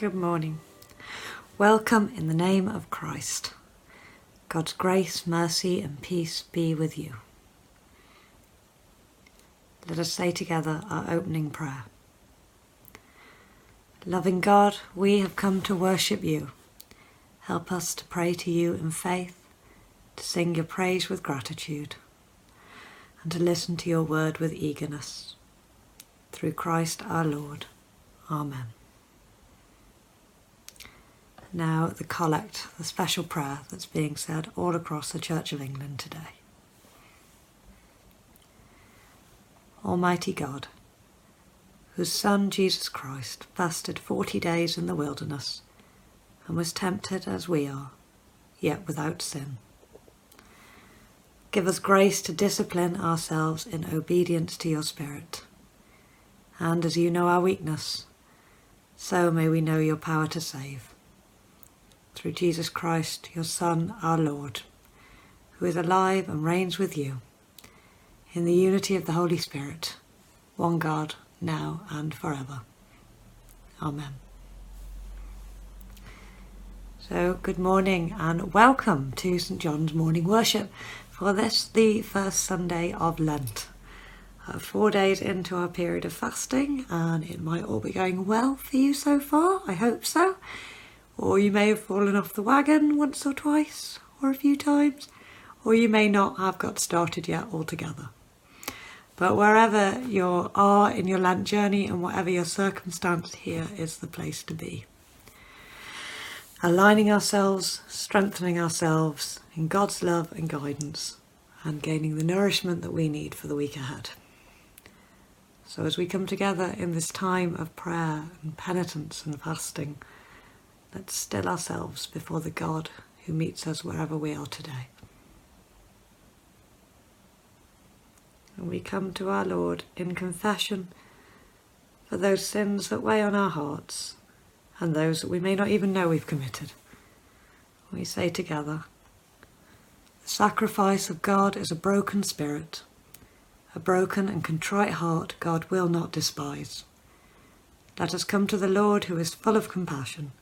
Good morning. Welcome in the name of Christ. God's grace, mercy, and peace be with you. Let us say together our opening prayer. Loving God, we have come to worship you. Help us to pray to you in faith, to sing your praise with gratitude, and to listen to your word with eagerness. Through Christ our Lord. Amen. Now, the collect, the special prayer that's being said all across the Church of England today. Almighty God, whose Son Jesus Christ fasted forty days in the wilderness and was tempted as we are, yet without sin. Give us grace to discipline ourselves in obedience to your Spirit. And as you know our weakness, so may we know your power to save through Jesus Christ, your Son, our Lord, who is alive and reigns with you, in the unity of the Holy Spirit, one God, now and forever. Amen. So, good morning and welcome to St John's morning worship for this, the first Sunday of Lent. Uh, four days into our period of fasting, and it might all be going well for you so far. I hope so or you may have fallen off the wagon once or twice or a few times, or you may not have got started yet altogether. But wherever you are in your Lent journey and whatever your circumstance, here is the place to be. Aligning ourselves, strengthening ourselves in God's love and guidance, and gaining the nourishment that we need for the week ahead. So, as we come together in this time of prayer and penitence and fasting, Let's still ourselves before the God who meets us wherever we are today. And we come to our Lord in confession for those sins that weigh on our hearts and those that we may not even know we've committed. We say together, The sacrifice of God is a broken spirit. A broken and contrite heart God will not despise. Let us come to the Lord who is full of compassion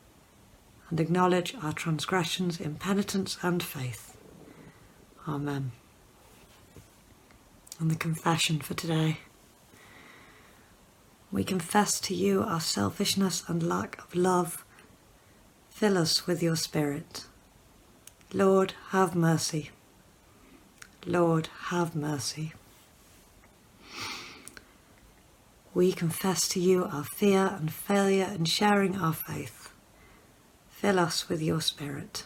and acknowledge our transgressions in penitence and faith. Amen. And the confession for today. We confess to you our selfishness and lack of love. Fill us with your Spirit. Lord, have mercy. Lord, have mercy. We confess to you our fear and failure in sharing our faith. Fill us with your Spirit.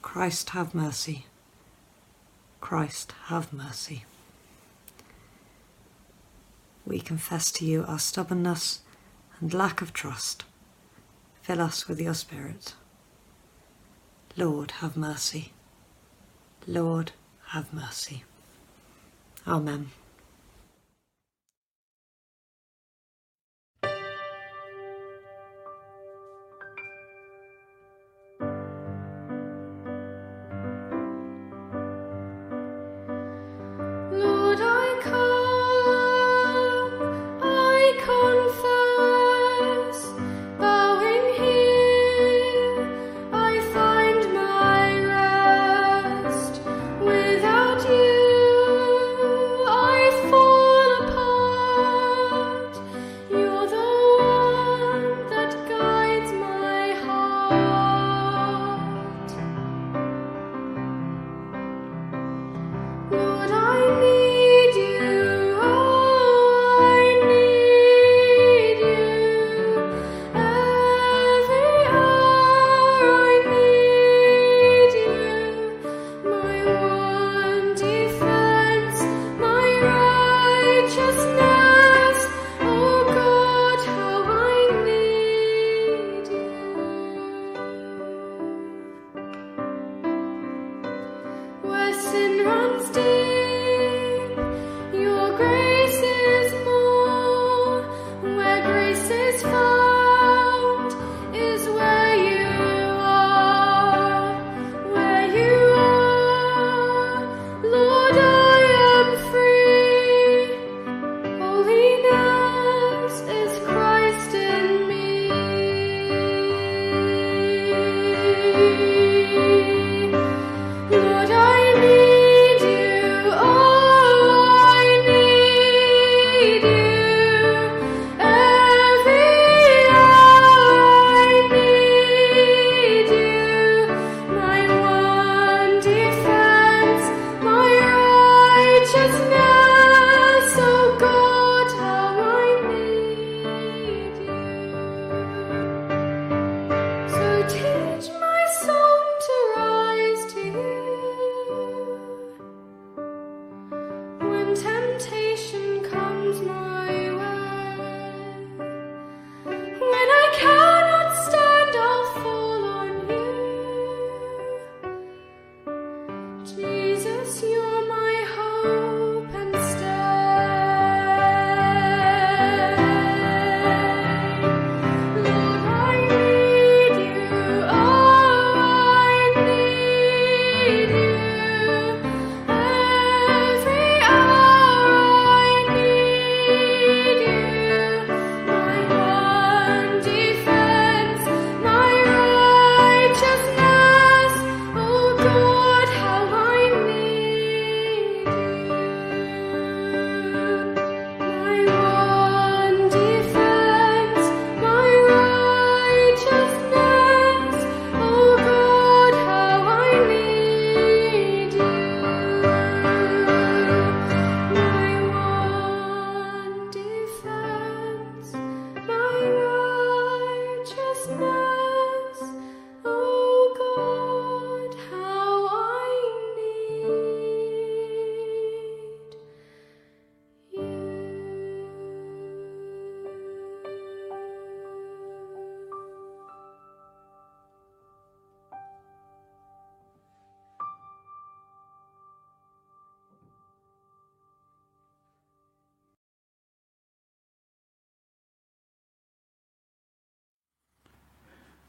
Christ, have mercy. Christ, have mercy. We confess to you our stubbornness and lack of trust. Fill us with your Spirit. Lord, have mercy. Lord, have mercy. Amen.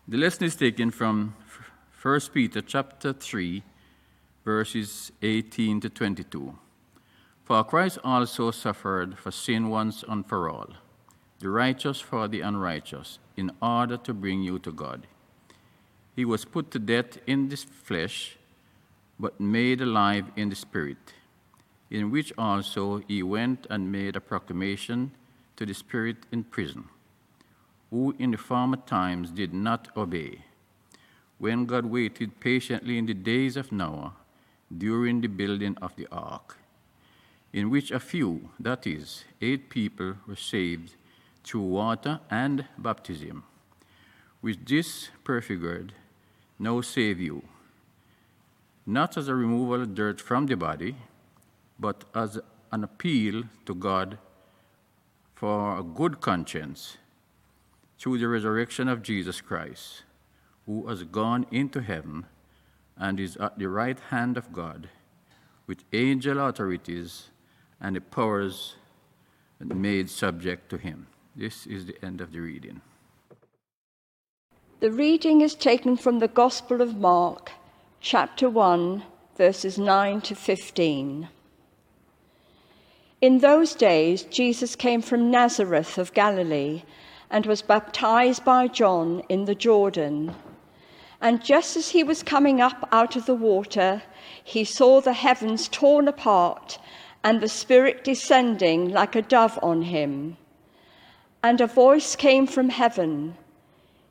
The lesson is taken from 1 Peter chapter 3, verses 18 to 22. For Christ also suffered for sin once and for all, the righteous for the unrighteous, in order to bring you to God. He was put to death in the flesh, but made alive in the spirit, in which also he went and made a proclamation to the spirit in prison who in the former times did not obey, when God waited patiently in the days of Noah during the building of the ark, in which a few, that is, eight people, were saved through water and baptism, which this prefigured now save you, not as a removal of dirt from the body, but as an appeal to God for a good conscience through the resurrection of Jesus Christ, who has gone into heaven and is at the right hand of God, with angel authorities and the powers made subject to him. This is the end of the reading. The reading is taken from the Gospel of Mark, chapter 1, verses 9 to 15. In those days, Jesus came from Nazareth of Galilee and was baptized by John in the Jordan. And just as he was coming up out of the water, he saw the heavens torn apart and the Spirit descending like a dove on him. And a voice came from heaven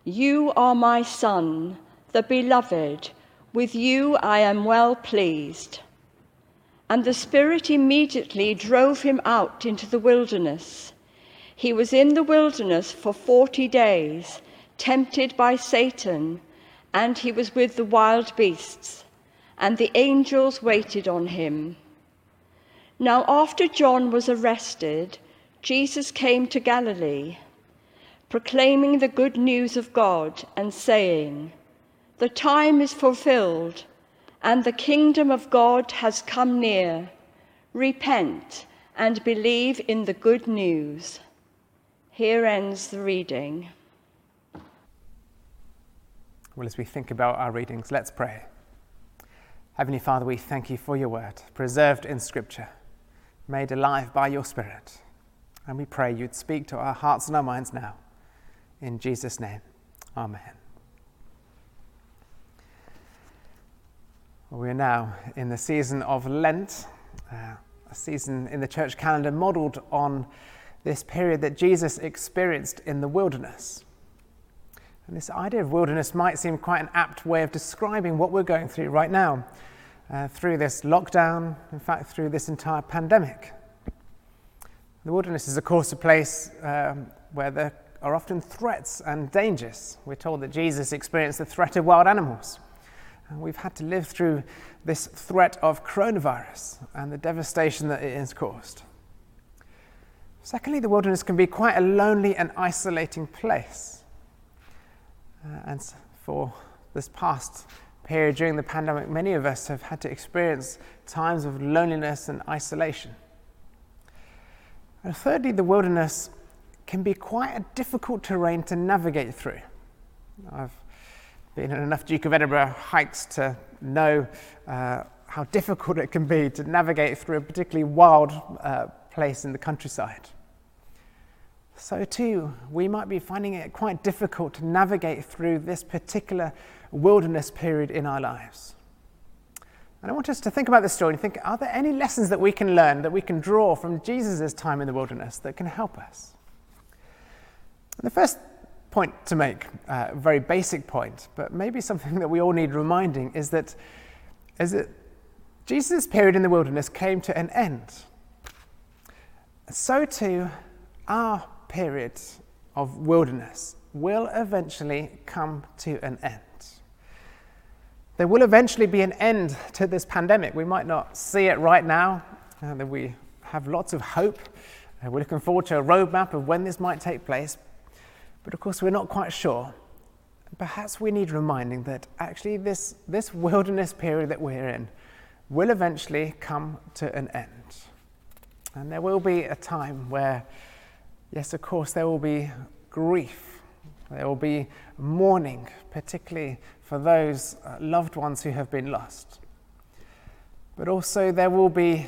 You are my Son, the beloved. With you I am well pleased. And the Spirit immediately drove him out into the wilderness he was in the wilderness for 40 days, tempted by Satan, and he was with the wild beasts, and the angels waited on him. Now, after John was arrested, Jesus came to Galilee, proclaiming the good news of God and saying, The time is fulfilled, and the kingdom of God has come near. Repent and believe in the good news. Here ends the reading. Well, as we think about our readings, let's pray. Heavenly Father, we thank you for your word, preserved in Scripture, made alive by your Spirit. And we pray you'd speak to our hearts and our minds now. In Jesus' name, Amen. Well, we are now in the season of Lent, uh, a season in the church calendar modelled on this period that Jesus experienced in the wilderness. And this idea of wilderness might seem quite an apt way of describing what we're going through right now, uh, through this lockdown, in fact, through this entire pandemic. The wilderness is, of course, a place um, where there are often threats and dangers. We're told that Jesus experienced the threat of wild animals. And we've had to live through this threat of coronavirus and the devastation that it has caused. Secondly, the wilderness can be quite a lonely and isolating place. Uh, and for this past period during the pandemic, many of us have had to experience times of loneliness and isolation. And thirdly, the wilderness can be quite a difficult terrain to navigate through. I've been on enough Duke of Edinburgh hikes to know uh, how difficult it can be to navigate through a particularly wild uh, place in the countryside so too we might be finding it quite difficult to navigate through this particular wilderness period in our lives. And I want us to think about this story and think are there any lessons that we can learn, that we can draw from Jesus' time in the wilderness that can help us? And the first point to make, uh, a very basic point, but maybe something that we all need reminding, is that, is that Jesus' period in the wilderness came to an end. So too our period of wilderness will eventually come to an end. There will eventually be an end to this pandemic. We might not see it right now, uh, that we have lots of hope. Uh, we're looking forward to a roadmap of when this might take place, but of course, we're not quite sure. Perhaps we need reminding that actually, this, this wilderness period that we're in will eventually come to an end. And there will be a time where Yes, of course, there will be grief, There will be mourning, particularly for those uh, loved ones who have been lost. But also, there will be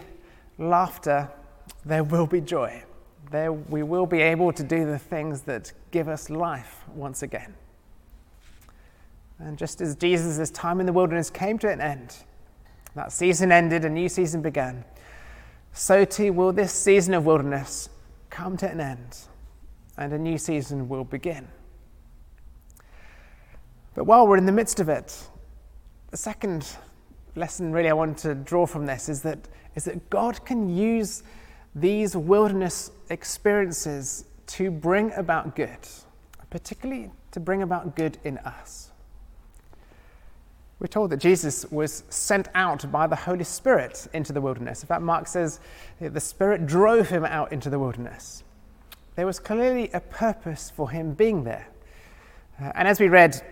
laughter, there will be joy. There, we will be able to do the things that give us life once again. And just as Jesus' time in the wilderness came to an end, that season ended, a new season began, so too will this season of wilderness come to an end, and a new season will begin. But while we're in the midst of it, the second lesson really I want to draw from this is that, is that God can use these wilderness experiences to bring about good, particularly to bring about good in us. We're told that Jesus was sent out by the Holy Spirit into the wilderness. In fact, Mark says the Spirit drove him out into the wilderness. There was clearly a purpose for him being there. Uh, and as we read,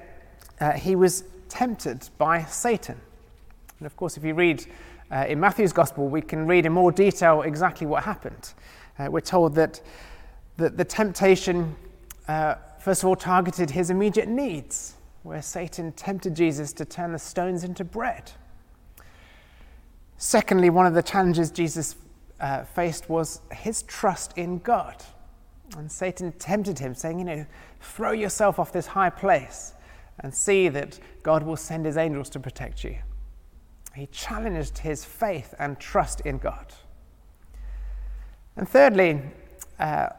uh, he was tempted by Satan. And of course, if you read uh, in Matthew's Gospel, we can read in more detail exactly what happened. Uh, we're told that, that the temptation, uh, first of all, targeted his immediate needs where Satan tempted Jesus to turn the stones into bread. Secondly, one of the challenges Jesus uh, faced was his trust in God. And Satan tempted him, saying, You know, throw yourself off this high place and see that God will send his angels to protect you. He challenged his faith and trust in God. And thirdly, uh,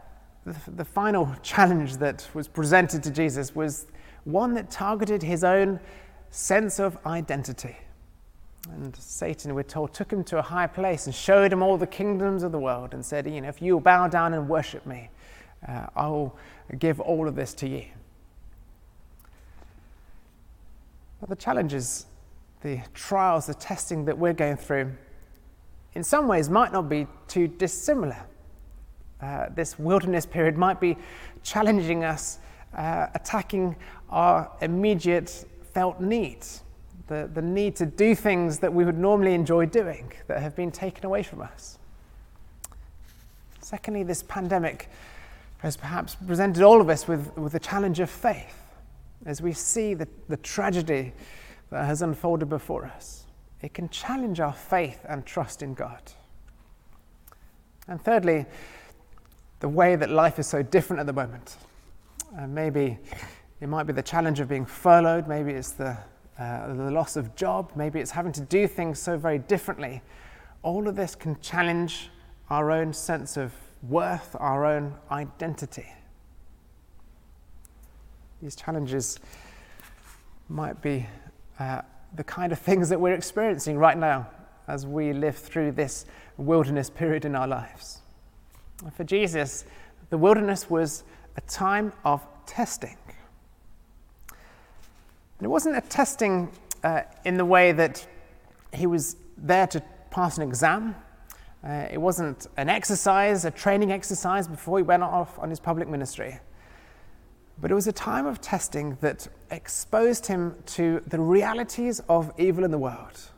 the, the final challenge that was presented to Jesus was one that targeted his own sense of identity. And Satan, we're told, took him to a high place and showed him all the kingdoms of the world and said, You know, if you bow down and worship me, uh, I will give all of this to you. But the challenges, the trials, the testing that we're going through, in some ways might not be too dissimilar. Uh, this wilderness period might be challenging us uh, attacking our immediate felt needs, the, the need to do things that we would normally enjoy doing that have been taken away from us. Secondly, this pandemic has perhaps presented all of us with, with the challenge of faith as we see the, the tragedy that has unfolded before us. It can challenge our faith and trust in God. And thirdly, the way that life is so different at the moment. Uh, maybe it might be the challenge of being furloughed, maybe it's the, uh, the loss of job, maybe it's having to do things so very differently. All of this can challenge our own sense of worth, our own identity. These challenges might be uh, the kind of things that we're experiencing right now as we live through this wilderness period in our lives. For Jesus, the wilderness was a time of testing. And it wasn't a testing uh, in the way that he was there to pass an exam. Uh, it wasn't an exercise, a training exercise before he went off on his public ministry. But it was a time of testing that exposed him to the realities of evil in the world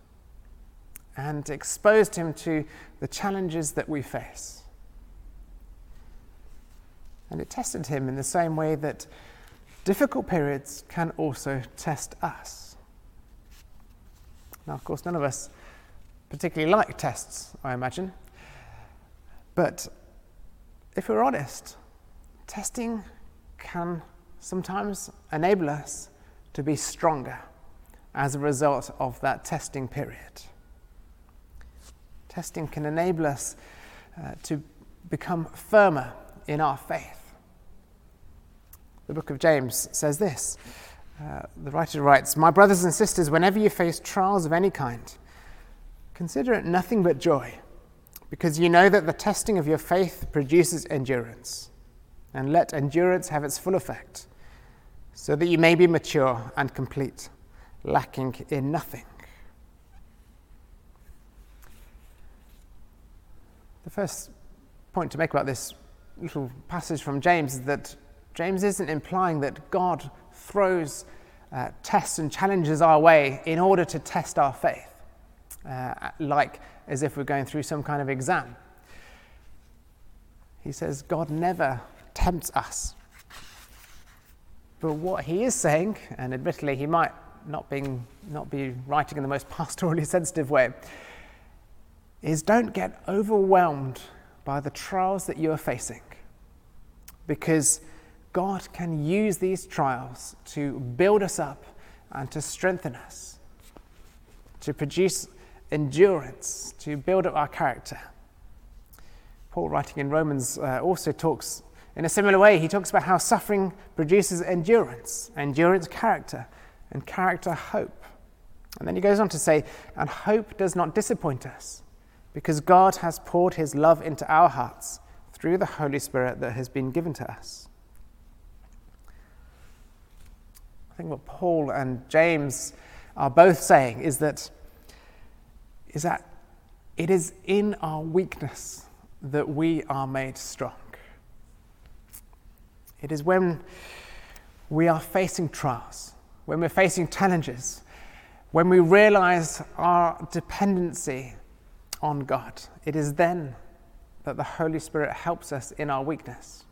and exposed him to the challenges that we face. And it tested him in the same way that difficult periods can also test us. Now, of course, none of us particularly like tests, I imagine. But if we're honest, testing can sometimes enable us to be stronger as a result of that testing period. Testing can enable us uh, to become firmer in our faith the book of James says this. Uh, the writer writes, My brothers and sisters, whenever you face trials of any kind, consider it nothing but joy, because you know that the testing of your faith produces endurance. And let endurance have its full effect, so that you may be mature and complete, lacking in nothing. The first point to make about this little passage from James is that James isn't implying that God throws uh, tests and challenges our way in order to test our faith, uh, like as if we're going through some kind of exam. He says God never tempts us. But what he is saying, and admittedly he might not, being, not be writing in the most pastorally sensitive way, is don't get overwhelmed by the trials that you are facing. Because God can use these trials to build us up and to strengthen us, to produce endurance, to build up our character. Paul, writing in Romans, uh, also talks in a similar way. He talks about how suffering produces endurance, endurance, character, and character, hope. And then he goes on to say, and hope does not disappoint us because God has poured his love into our hearts through the Holy Spirit that has been given to us. I think what Paul and James are both saying is that, is that it is in our weakness that we are made strong. It is when we are facing trials, when we're facing challenges, when we realize our dependency on God, it is then that the Holy Spirit helps us in our weakness.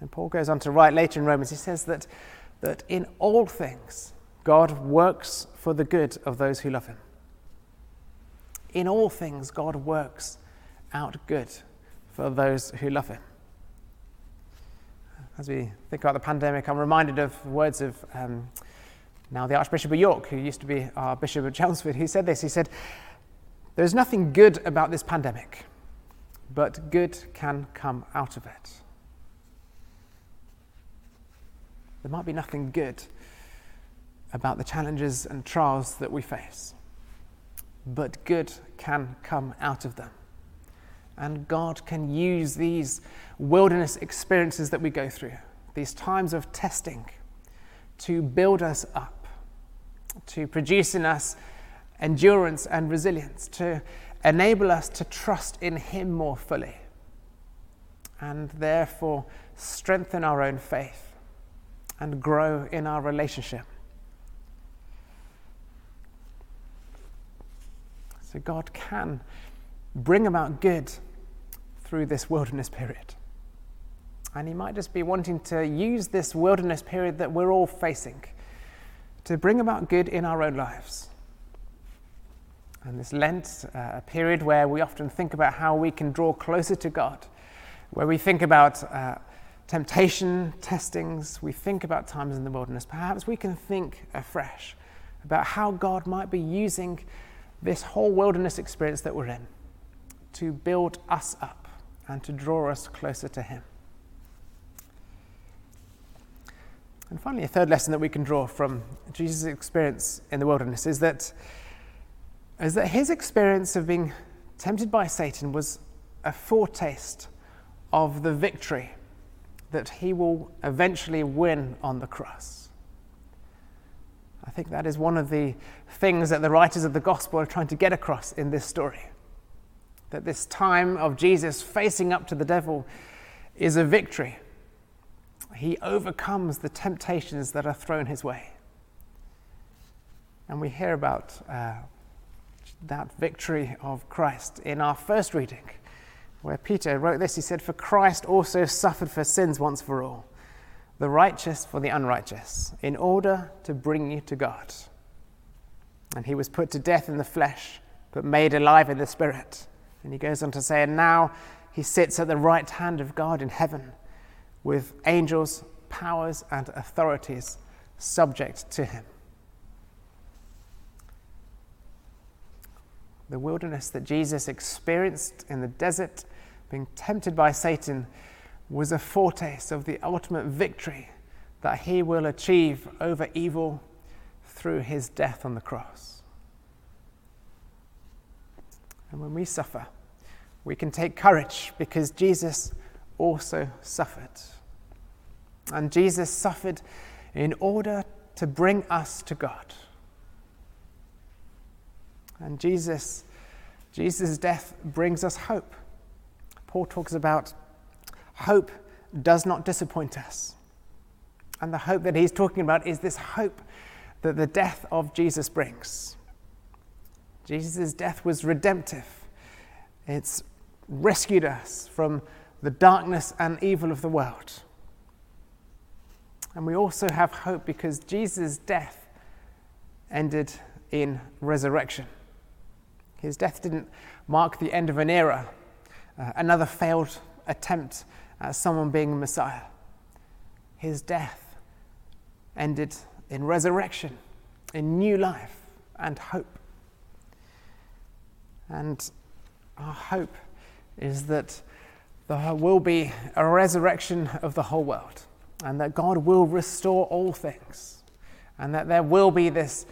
And Paul goes on to write later in Romans, he says that, that in all things, God works for the good of those who love him. In all things, God works out good for those who love him. As we think about the pandemic, I'm reminded of words of um, now the Archbishop of York, who used to be our Bishop of Chelmsford. He said this He said, There's nothing good about this pandemic, but good can come out of it. There might be nothing good about the challenges and trials that we face, but good can come out of them. And God can use these wilderness experiences that we go through, these times of testing, to build us up, to produce in us endurance and resilience, to enable us to trust in Him more fully, and therefore strengthen our own faith and grow in our relationship. So, God can bring about good through this wilderness period. And He might just be wanting to use this wilderness period that we're all facing to bring about good in our own lives. And this Lent, uh, a period where we often think about how we can draw closer to God, where we think about uh, temptation, testings, we think about times in the wilderness. Perhaps we can think afresh about how God might be using this whole wilderness experience that we're in to build us up and to draw us closer to Him. And finally, a third lesson that we can draw from Jesus' experience in the wilderness is that, is that his experience of being tempted by Satan was a foretaste of the victory that he will eventually win on the cross. I think that is one of the things that the writers of the gospel are trying to get across in this story that this time of Jesus facing up to the devil is a victory. He overcomes the temptations that are thrown his way. And we hear about uh, that victory of Christ in our first reading, where Peter wrote this. He said, For Christ also suffered for sins once for all, the righteous for the unrighteous, in order to bring you to God. And he was put to death in the flesh, but made alive in the spirit and he goes on to say, And now he sits at the right hand of God in heaven with angels, powers, and authorities subject to him. The wilderness that Jesus experienced in the desert, being tempted by Satan, was a foretaste of the ultimate victory that he will achieve over evil through his death on the cross. And when we suffer, we can take courage because Jesus also suffered. And Jesus suffered in order to bring us to God. And Jesus, Jesus' death brings us hope. Paul talks about hope does not disappoint us. And the hope that he's talking about is this hope that the death of Jesus brings. Jesus' death was redemptive. It's rescued us from the darkness and evil of the world. And we also have hope because Jesus' death ended in resurrection. His death didn't mark the end of an era, uh, another failed attempt at someone being a Messiah. His death ended in resurrection, in new life and hope. And our hope is that there will be a resurrection of the whole world, and that God will restore all things, and that there will be this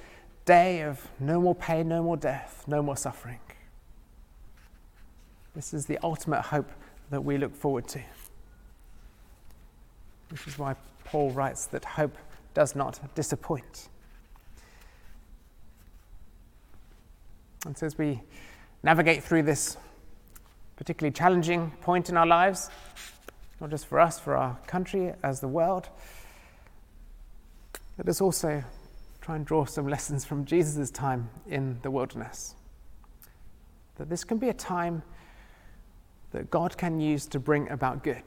day of no more pain, no more death, no more suffering. This is the ultimate hope that we look forward to. Which is why Paul writes that hope does not disappoint. And so, as we navigate through this particularly challenging point in our lives, not just for us, for our country, as the world, let us also try and draw some lessons from Jesus' time in the wilderness. That this can be a time that God can use to bring about good.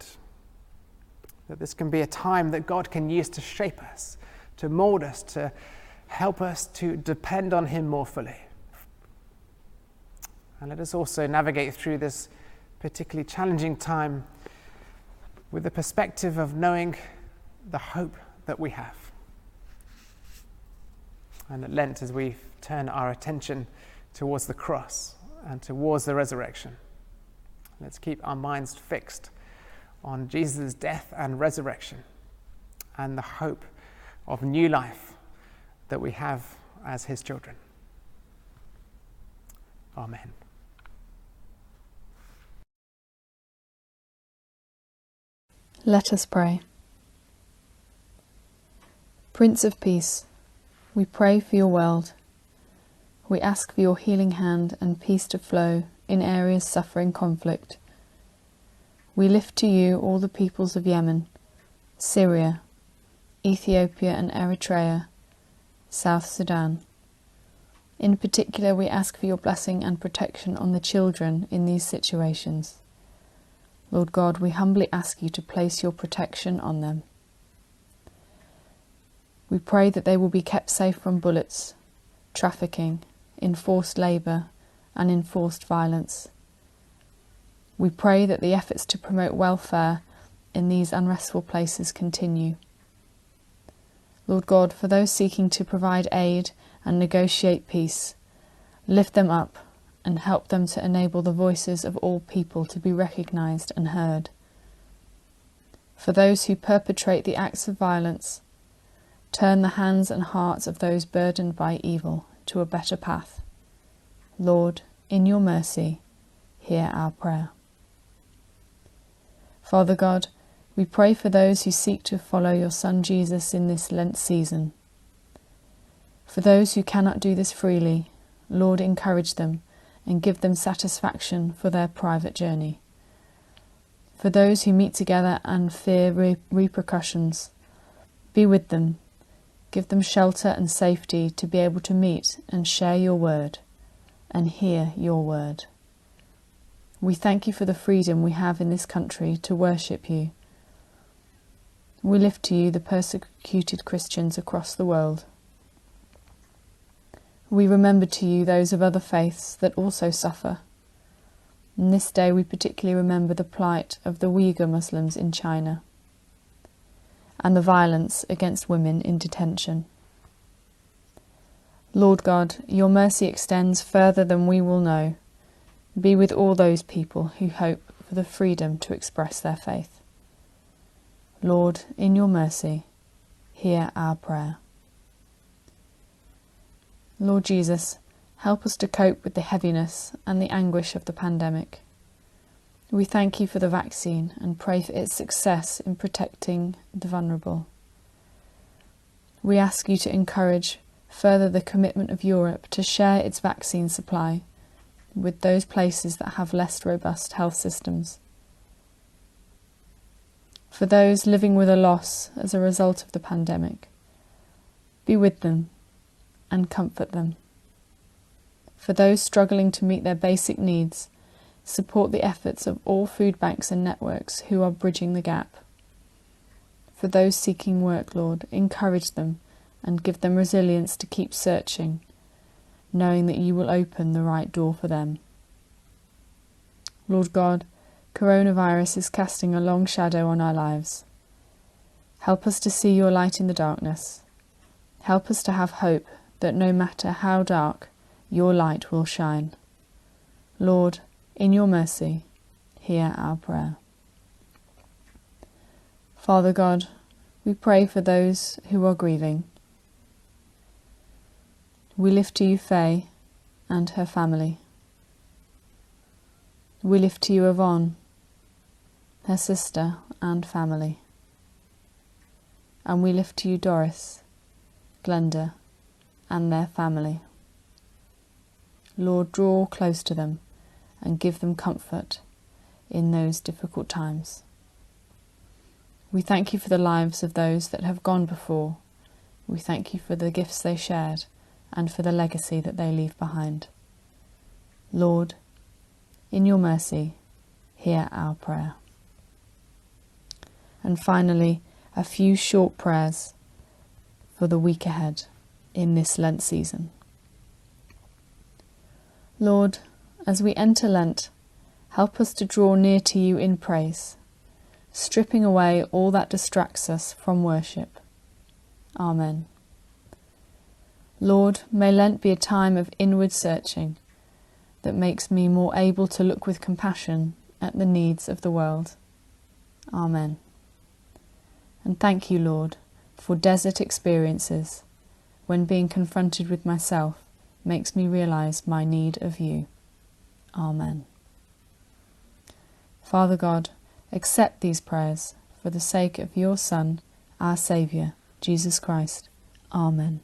That this can be a time that God can use to shape us, to mold us, to help us to depend on Him more fully. And let us also navigate through this particularly challenging time with the perspective of knowing the hope that we have. And at Lent, as we turn our attention towards the cross and towards the resurrection, let's keep our minds fixed on Jesus' death and resurrection and the hope of new life that we have as his children. Amen. Let us pray. Prince of Peace, we pray for your world. We ask for your healing hand and peace to flow in areas suffering conflict. We lift to you all the peoples of Yemen, Syria, Ethiopia and Eritrea, South Sudan. In particular, we ask for your blessing and protection on the children in these situations. Lord God, we humbly ask you to place your protection on them. We pray that they will be kept safe from bullets, trafficking, enforced labour, and enforced violence. We pray that the efforts to promote welfare in these unrestful places continue. Lord God, for those seeking to provide aid and negotiate peace, lift them up and help them to enable the voices of all people to be recognised and heard. For those who perpetrate the acts of violence, turn the hands and hearts of those burdened by evil to a better path. Lord, in your mercy, hear our prayer. Father God, we pray for those who seek to follow your Son Jesus in this Lent season. For those who cannot do this freely, Lord, encourage them and give them satisfaction for their private journey. For those who meet together and fear re- repercussions, be with them, give them shelter and safety to be able to meet and share your word and hear your word. We thank you for the freedom we have in this country to worship you. We lift to you the persecuted Christians across the world. We remember to you those of other faiths that also suffer. On this day, we particularly remember the plight of the Uyghur Muslims in China and the violence against women in detention. Lord God, your mercy extends further than we will know. Be with all those people who hope for the freedom to express their faith. Lord, in your mercy, hear our prayer. Lord Jesus, help us to cope with the heaviness and the anguish of the pandemic. We thank you for the vaccine and pray for its success in protecting the vulnerable. We ask you to encourage further the commitment of Europe to share its vaccine supply with those places that have less robust health systems. For those living with a loss as a result of the pandemic, be with them and comfort them. For those struggling to meet their basic needs, support the efforts of all food banks and networks who are bridging the gap. For those seeking work, Lord, encourage them and give them resilience to keep searching, knowing that you will open the right door for them. Lord God, coronavirus is casting a long shadow on our lives. Help us to see your light in the darkness. Help us to have hope that no matter how dark, your light will shine. Lord, in your mercy, hear our prayer. Father God, we pray for those who are grieving. We lift to you Faye and her family. We lift to you Yvonne, her sister and family. And we lift to you Doris, Glenda, and their family. Lord, draw close to them and give them comfort in those difficult times. We thank you for the lives of those that have gone before. We thank you for the gifts they shared and for the legacy that they leave behind. Lord, in your mercy, hear our prayer. And finally, a few short prayers for the week ahead in this Lent season. Lord, as we enter Lent, help us to draw near to you in praise stripping away all that distracts us from worship. Amen. Lord, may Lent be a time of inward searching that makes me more able to look with compassion at the needs of the world. Amen. And thank you, Lord, for desert experiences when being confronted with myself makes me realize my need of you. Amen. Father God, Accept these prayers for the sake of your Son, our Saviour, Jesus Christ. Amen.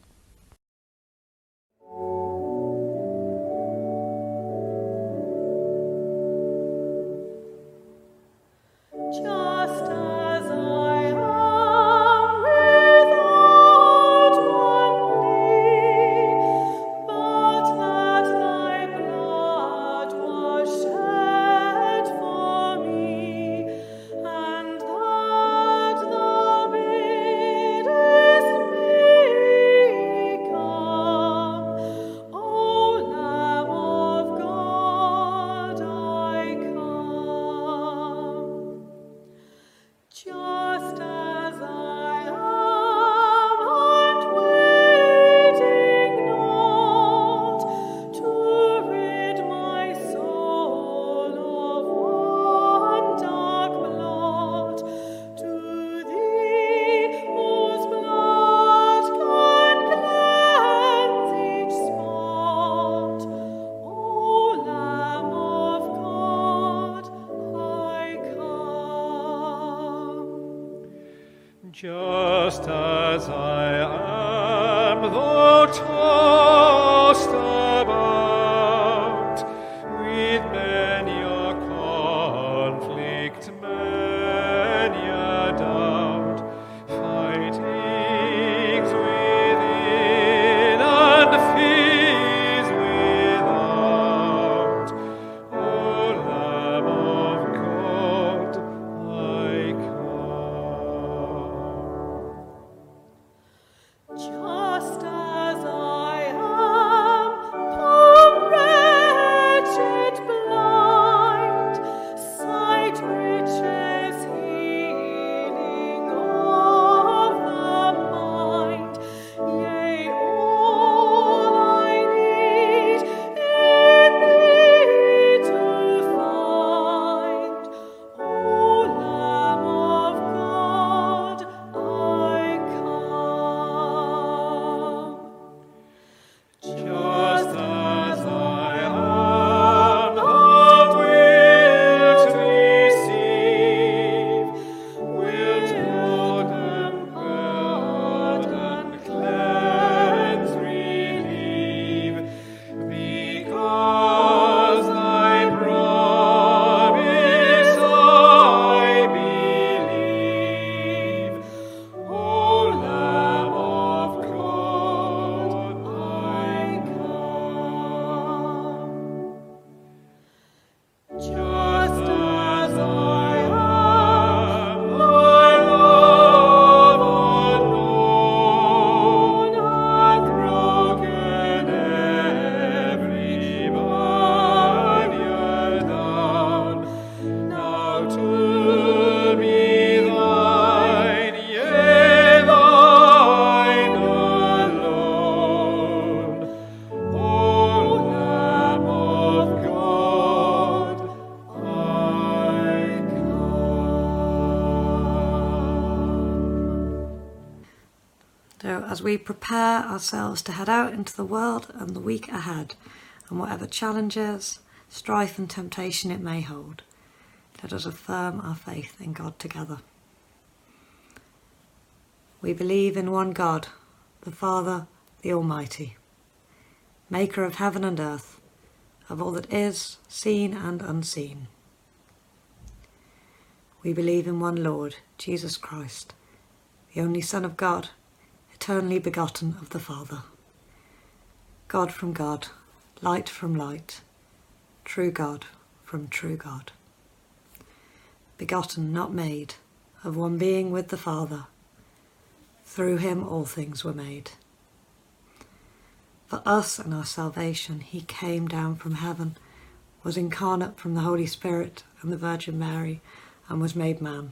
We prepare ourselves to head out into the world and the week ahead, and whatever challenges, strife, and temptation it may hold, let us affirm our faith in God together. We believe in one God, the Father, the Almighty, maker of heaven and earth, of all that is, seen and unseen. We believe in one Lord, Jesus Christ, the only Son of God eternally begotten of the Father. God from God, light from light, true God from true God. Begotten, not made, of one being with the Father. Through him all things were made. For us and our salvation, he came down from heaven, was incarnate from the Holy Spirit and the Virgin Mary, and was made man.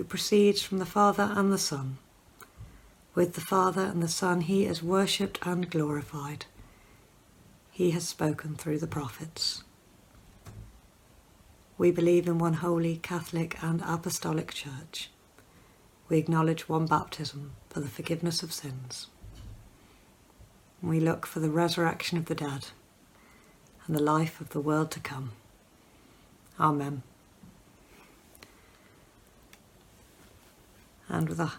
who proceeds from the Father and the Son. With the Father and the Son he is worshipped and glorified. He has spoken through the prophets. We believe in one holy, Catholic, and Apostolic Church. We acknowledge one baptism for the forgiveness of sins. We look for the resurrection of the dead and the life of the world to come. Amen. And with a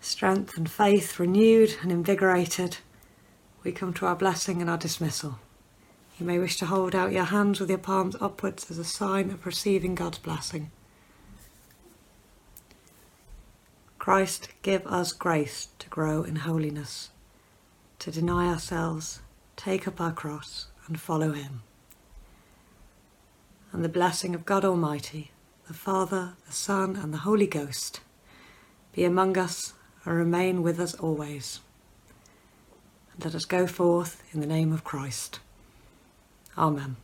strength and faith renewed and invigorated, we come to our blessing and our dismissal. You may wish to hold out your hands with your palms upwards as a sign of receiving God's blessing. Christ, give us grace to grow in holiness, to deny ourselves, take up our cross, and follow Him. And the blessing of God Almighty, the Father, the Son, and the Holy Ghost be among us and remain with us always. And let us go forth in the name of Christ. Amen.